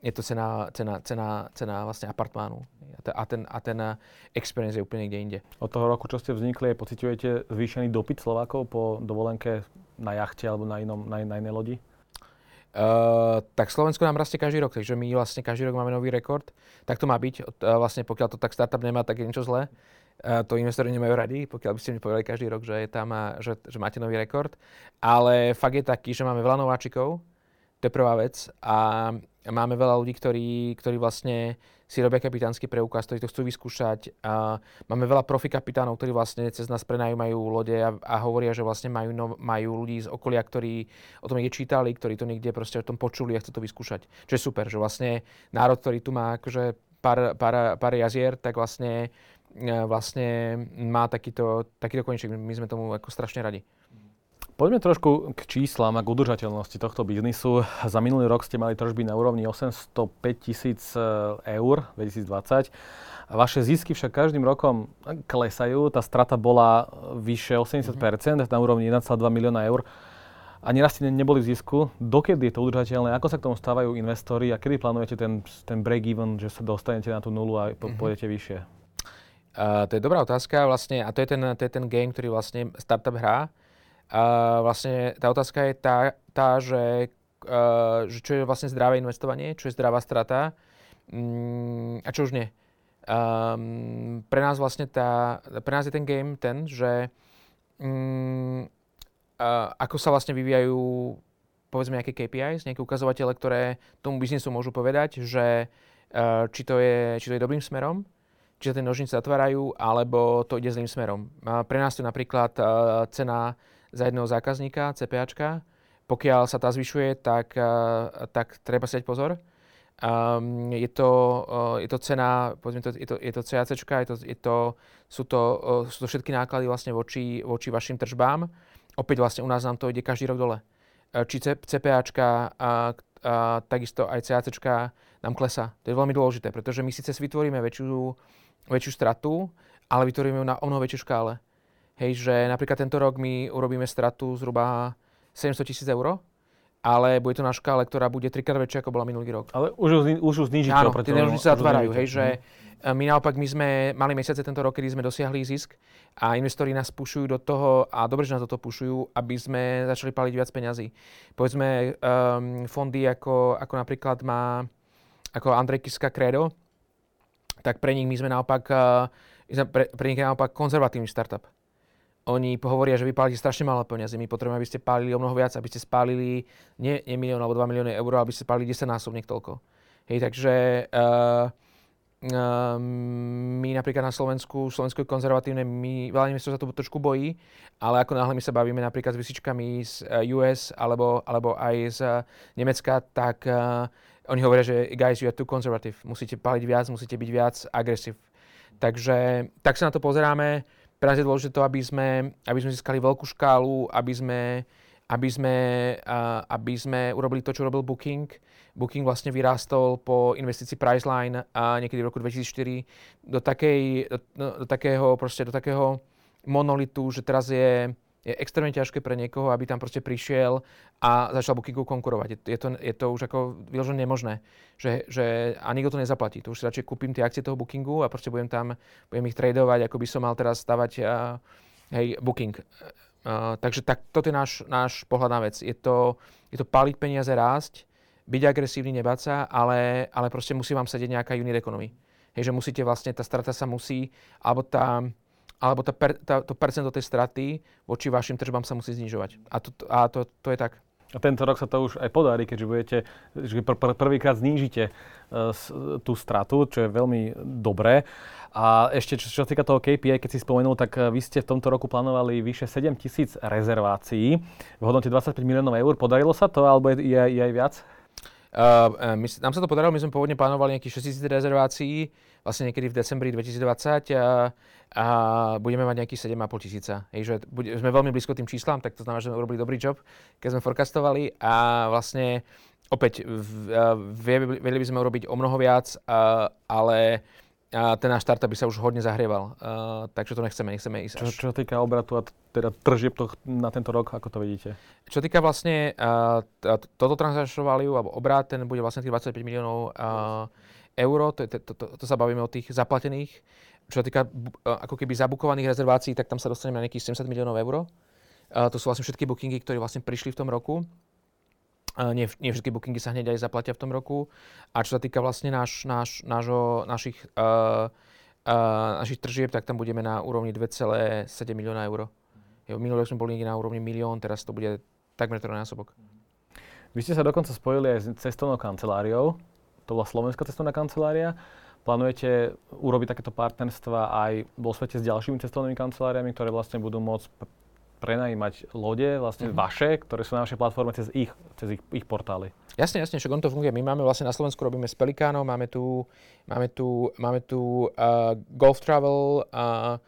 je to cena, cena, cena, cena vlastne apartmánu. A ten, a ten experience je úplne niekde inde. Od toho roku, čo ste vznikli, pociťujete zvýšený dopyt Slovákov po dovolenke na jachte alebo na, inom, na, na inej lodi? Uh, tak Slovensko nám rastie každý rok, takže my vlastne každý rok máme nový rekord. Tak to má byť. Uh, vlastne pokiaľ to tak startup nemá, tak je niečo zlé. Uh, to investori nemajú radi, pokiaľ by ste mi povedali každý rok, že, je tam, že, že máte nový rekord. Ale fakt je taký, že máme veľa nováčikov, to je prvá vec. A máme veľa ľudí, ktorí, ktorí vlastne si robia kapitánsky preukaz, ktorí to chcú vyskúšať. A máme veľa profi kapitánov, ktorí vlastne cez nás prenajímajú lode a, a hovoria, že vlastne majú, no, majú ľudí z okolia, ktorí o tom niekde čítali, ktorí to niekde proste o tom počuli a chcú to vyskúšať. Čo je super, že vlastne národ, ktorý tu má akože pár, pár, pár jazier, tak vlastne, e, vlastne má takýto, takýto koniček. My sme tomu ako strašne radi. Poďme trošku k číslam a k udržateľnosti tohto biznisu. Za minulý rok ste mali tržby na úrovni 805 tisíc e, eur 2020. Vaše zisky však každým rokom klesajú. Tá strata bola vyše 80% mm-hmm. na úrovni 1,2 milióna eur. A neraz ste neboli v zisku. Dokedy je to udržateľné? Ako sa k tomu stávajú investori a kedy plánujete ten, ten break-even, že sa dostanete na tú nulu a mm-hmm. pôjdete vyššie? Uh, to je dobrá otázka vlastne a to je ten, to je ten game, ktorý vlastne startup hrá a vlastne tá otázka je tá, tá že, uh, že čo je vlastne zdravé investovanie, čo je zdravá strata um, a čo už nie. Um, pre nás vlastne tá, pre nás je ten game ten, že um, uh, ako sa vlastne vyvíjajú povedzme nejaké KPIs, nejaké ukazovatele, ktoré tomu biznisu môžu povedať, že uh, či, to je, či to je dobrým smerom, či sa tie nožnice zatvárajú, alebo to ide zlým smerom. Uh, pre nás to je napríklad uh, cena za jedného zákazníka, CPAčka. Pokiaľ sa tá zvyšuje, tak, eh, tak treba si dať pozor. Um, je, to, uh, je to cena, povedzme to, je to, je to CACčka, je to, je to, sú, to, uh, sú to všetky náklady vlastne voči, voči vašim tržbám. Opäť vlastne u nás nám to ide každý rok dole. Uh, či CPAčka a, a takisto aj CACčka nám klesa. To je veľmi dôležité, pretože my síce vytvoríme väčšiu, väčšiu stratu, ale vytvoríme ju na o mnoho väčšej škále. Hej, že napríklad tento rok my urobíme stratu zhruba 700 tisíc eur, ale bude to na škále, ktorá bude trikrát väčšia, ako bola minulý rok. Ale už už ju znižíte. Áno, tie nožnice sa otvárajú, hej, že mm. my naopak, my sme mali mesiace tento rok, kedy sme dosiahli zisk a investori nás pušujú do toho, a dobre, že nás do toho pušujú, aby sme začali paliť viac peňazí. Povedzme, um, fondy ako, ako napríklad má ako Andrej Kiska Credo, tak pre nich my sme naopak, uh, pre, pre nich je naopak konzervatívny startup oni hovoria, že vypálite strašne málo peniazy. My potrebujeme, aby ste pálili o mnoho viac, aby ste spálili nie, nie milión alebo 2 milióny eur, aby ste spálili 10 násobne toľko. Hej, takže uh, my napríklad na Slovensku, Slovensko je konzervatívne, my, veľa sa to trošku bojí, ale ako náhle my sa bavíme napríklad s vysičkami z eh, US alebo, alebo aj z Nemecka, tak uh, oni hovoria, že guys, you are too conservative. Musíte páliť viac, musíte byť viac agresív. Takže tak sa na to pozeráme pre nás je dôležité aby sme, aby sme získali veľkú škálu, aby sme, aby sme, uh, aby sme urobili to, čo robil Booking. Booking vlastne vyrástol po investícii Priceline a niekedy v roku 2004 do, takej, do, do, takého, proste, do takého monolitu, že teraz je je extrémne ťažké pre niekoho, aby tam proste prišiel a začal Bookingu konkurovať. Je, to, je to už ako vyložené nemožné, že, že a nikto to nezaplatí. To už si radšej kúpim tie akcie toho Bookingu a proste budem tam, budem ich tradovať, ako by som mal teraz stavať uh, hej, Booking. Uh, takže tak, toto je náš, náš pohľad na vec. Je to, je to paliť peniaze, rásť, byť agresívny, nebáť sa, ale, ale proste musí vám sedieť nejaká unit economy. Hej, že musíte vlastne, tá strata sa musí, alebo tá, alebo tá per, tá, to percento tej straty voči vašim tržbám sa musí znižovať. A to, a to, to je tak. A tento rok sa to už aj podarí, keďže budete, že pr- pr- prvýkrát znížite uh, tú stratu, čo je veľmi dobré. A ešte, čo, čo sa týka toho KPI, keď si spomenul, tak uh, vy ste v tomto roku plánovali vyše 7 tisíc rezervácií v hodnote 25 miliónov eur. Podarilo sa to, alebo je, je, je aj viac? Uh, my, nám sa to podarilo, my sme pôvodne plánovali nejakých 6 tisíc rezervácií, vlastne niekedy v decembri 2020 a, a budeme mať nejakých 7,5 tisíca. Hej, že bude, sme veľmi blízko tým číslam, tak to znamená, že sme urobili dobrý job, keď sme forecastovali a vlastne opäť vedeli by sme urobiť o mnoho viac, a, ale a ten náš startup by sa už hodne zahrieval. Uh, takže to nechceme, nechceme ísť. Čo, čo týka obratu a teda tržieb to, na tento rok, ako to vidíte? Čo týka vlastne uh, toto transactional value, alebo obrat, ten bude vlastne tých 25 miliónov uh, eur, to, to, to, to, to sa bavíme o tých zaplatených. Čo sa týka uh, ako keby zabukovaných rezervácií, tak tam sa dostaneme na nejakých 70 miliónov eur. Uh, to sú vlastne všetky bookingy, ktoré vlastne prišli v tom roku. Uh, nie, nie všetky bookingy sa hneď aj zaplatia v tom roku. A čo sa týka vlastne náš, náš, nášho, našich, uh, uh, našich tržieb, tak tam budeme na úrovni 2,7 milióna eur. Minulý rok sme boli niekde na úrovni milión, teraz to bude takmer trojnásobok. Vy ste sa dokonca spojili aj s cestovnou kanceláriou. To bola Slovenská cestovná kancelária. Plánujete urobiť takéto partnerstva aj vo svete s ďalšími cestovnými kanceláriami, ktoré vlastne budú môcť prenajímať lode, vlastne uh-huh. vaše, ktoré sú na našej platforme cez ich, cez ich, ich portály. Jasne, jasne, však on to funguje. My máme vlastne na Slovensku robíme s Pelikánom, máme tu, máme tu, máme tu uh, Golf Travel, uh,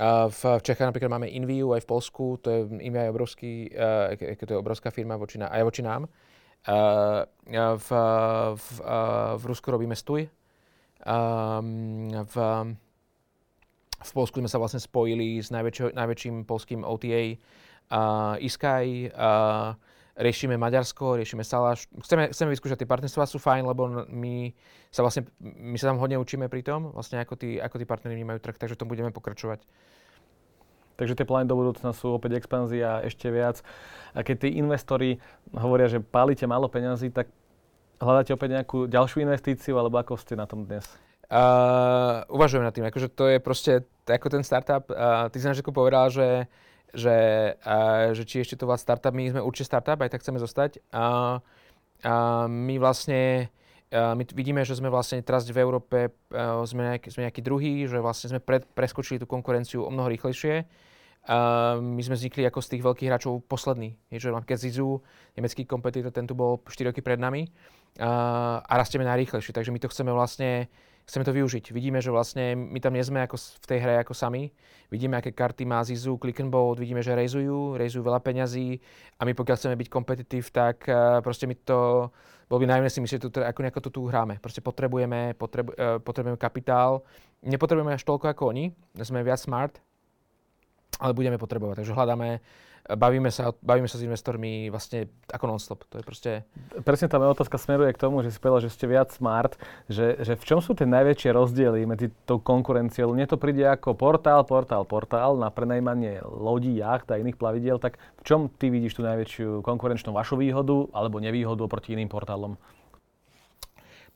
uh, v Čechách napríklad máme Inviu aj v Polsku, to je Invia je obrovský, uh, to je obrovská firma voči, aj voči nám. Uh, v, v, uh, v Rusku robíme Stuj. Um, v, v Polsku sme sa vlastne spojili s najväčším polským OTA uh, uh, riešime Maďarsko, riešime Salaš. Chceme, chceme vyskúšať, tie partnerstvá sú fajn, lebo my sa vlastne, my sa tam hodne učíme pri tom, vlastne ako tí, ako tí partneri vnímajú trh, takže to budeme pokračovať. Takže tie plány do budúcna sú opäť expanzia ešte viac. A keď tí investori hovoria, že pálite málo peňazí, tak hľadáte opäť nejakú ďalšiu investíciu, alebo ako ste na tom dnes? Uh, uvažujem nad tým, akože to je proste ako ten startup. Uh, ty si na povedal, že, že, uh, že či ešte to vás startup, my sme určite startup, aj tak chceme zostať. Uh, uh, my vlastne uh, my vidíme, že sme vlastne teraz v Európe uh, sme, nejaký, sme nejaký druhý, že vlastne sme pred, preskočili tú konkurenciu o mnoho rýchlejšie. My sme vznikli ako z tých veľkých hráčov posledný. Je, že napríklad Zizu, nemecký kompetitor, ten tu bol 4 roky pred nami uh, a rastieme najrýchlejšie. Takže my to chceme vlastne chceme to využiť. Vidíme, že vlastne my tam nie sme ako v tej hre ako sami. Vidíme, aké karty má Zizu, Click and Boat, vidíme, že rejzujú, rejzujú veľa peňazí a my pokiaľ chceme byť kompetitív, tak uh, proste my to, bol by najmä si myslieť, že ako nejako to tu hráme. Proste potrebujeme, potrebu, uh, potrebujeme kapitál. Nepotrebujeme až toľko ako oni, sme viac smart, ale budeme potrebovať. Takže hľadáme bavíme sa, bavíme sa s investormi vlastne ako non-stop. To je proste... Presne tá moja otázka smeruje k tomu, že si povedal, že ste viac smart, že, že v čom sú tie najväčšie rozdiely medzi tou konkurenciou? Mne to príde ako portál, portál, portál na prenajímanie lodí, jacht a iných plavidiel, tak v čom ty vidíš tú najväčšiu konkurenčnú vašu výhodu alebo nevýhodu oproti iným portálom?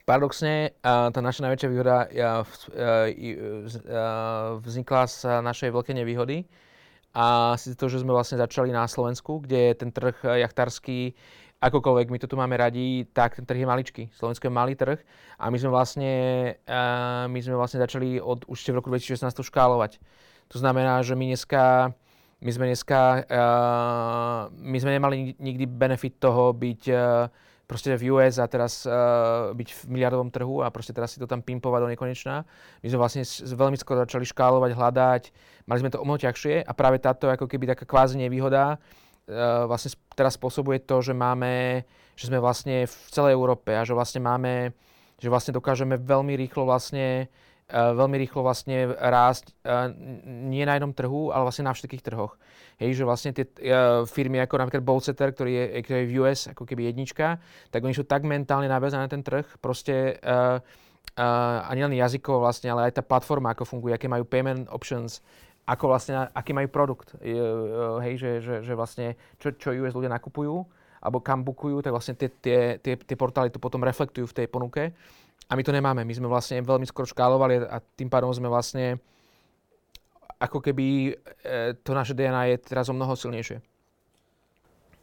Paradoxne, tá naša najväčšia výhoda vznikla z našej veľkej nevýhody, a si to, že sme vlastne začali na Slovensku, kde je ten trh eh, jachtarský, akokoľvek my to tu máme radi, tak ten trh je maličký. Slovensko je malý trh a my sme vlastne, uh, my sme vlastne začali od, už v roku 2016 škálovať. To znamená, že my dneska, my sme dneska, uh, my sme nemali nikdy benefit toho byť uh, proste v US a teraz uh, byť v miliardovom trhu a proste teraz si to tam pimpovať do nekonečná. My sme vlastne veľmi skoro začali škálovať, hľadať, mali sme to o mnoho ťažšie a práve táto ako keby taká kvázi nevýhoda uh, vlastne teraz spôsobuje to, že máme, že sme vlastne v celej Európe a že vlastne máme, že vlastne dokážeme veľmi rýchlo vlastne uh, veľmi rýchlo vlastne rásť uh, nie na jednom trhu, ale vlastne na všetkých trhoch. Hej, že vlastne tie uh, firmy ako napríklad Boltsetter, ktorý je, ktorý je v US ako keby jednička, tak oni sú tak mentálne naviazané na ten trh, proste uh, uh, ani len jazykovo vlastne, ale aj tá platforma, ako funguje, aké majú payment options, ako vlastne, aký majú produkt. Hej, že, že, že vlastne, čo, čo US ľudia nakupujú, alebo kam bukujú, tak vlastne tie, tie, tie, tie portály to potom reflektujú v tej ponuke. A my to nemáme. My sme vlastne veľmi skoro škálovali a tým pádom sme vlastne ako keby e, to naše DNA je teraz o mnoho silnejšie.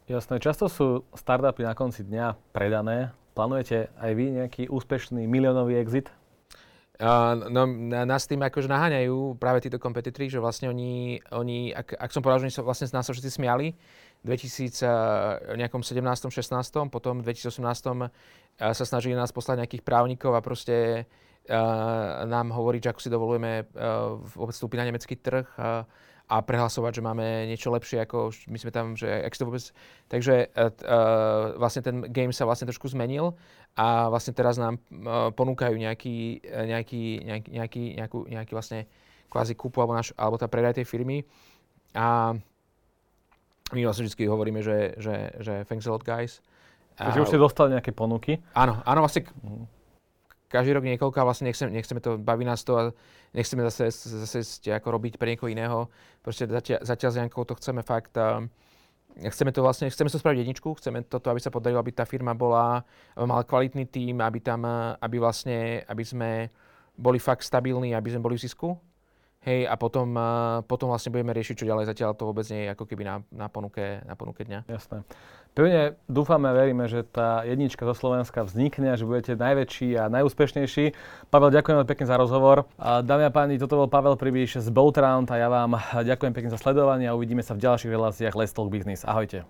Jasné, často sú startupy na konci dňa predané. Plánujete aj vy nejaký úspešný miliónový exit? Uh, no, nás tým akože naháňajú práve títo kompetitori, že vlastne oni, oni ak, ak som povedal, že oni sa vlastne nás všetci smiali, 2017 16 potom v 2018 sa snažili nás poslať nejakých právnikov a proste nám hovoriť, že ako si dovolujeme vôbec vstúpiť na nemecký trh a, a prehlasovať, že máme niečo lepšie, ako my sme tam, že ak to vôbec... Takže uh, vlastne ten game sa vlastne trošku zmenil a vlastne teraz nám uh, ponúkajú nejaký, nejaký, nejaký, nejakú, nejaký vlastne kvázi kúpu alebo, naš, alebo tá predaj tej firmy. A my vlastne vždy hovoríme, že, že, že thanks a lot guys. Takže už ste dostali nejaké ponuky? Áno, áno, vlastne každý rok niekoľko a vlastne nechceme, nechceme to, baví nás to a nechceme zase, zase ako robiť pre niekoho iného. Proste zatiaľ, zatiaľ s Jankou to chceme fakt, um, chceme to vlastne, chceme to spraviť jedničku, chceme toto, aby sa podarilo, aby tá firma bola, mala kvalitný tím, aby tam, aby vlastne, aby sme boli fakt stabilní, aby sme boli v zisku. Hej, a potom, potom vlastne budeme riešiť, čo ďalej. Zatiaľ to vôbec nie je ako keby na, na, ponuke, na ponuke dňa. Jasné. Pevne dúfame a veríme, že tá jednička zo Slovenska vznikne a že budete najväčší a najúspešnejší. Pavel, ďakujem pekne za rozhovor. Dámy a páni, toto bol Pavel Pribiš z Boatround a ja vám ďakujem pekne za sledovanie a uvidíme sa v ďalších reláciách Let's Talk Business. Ahojte.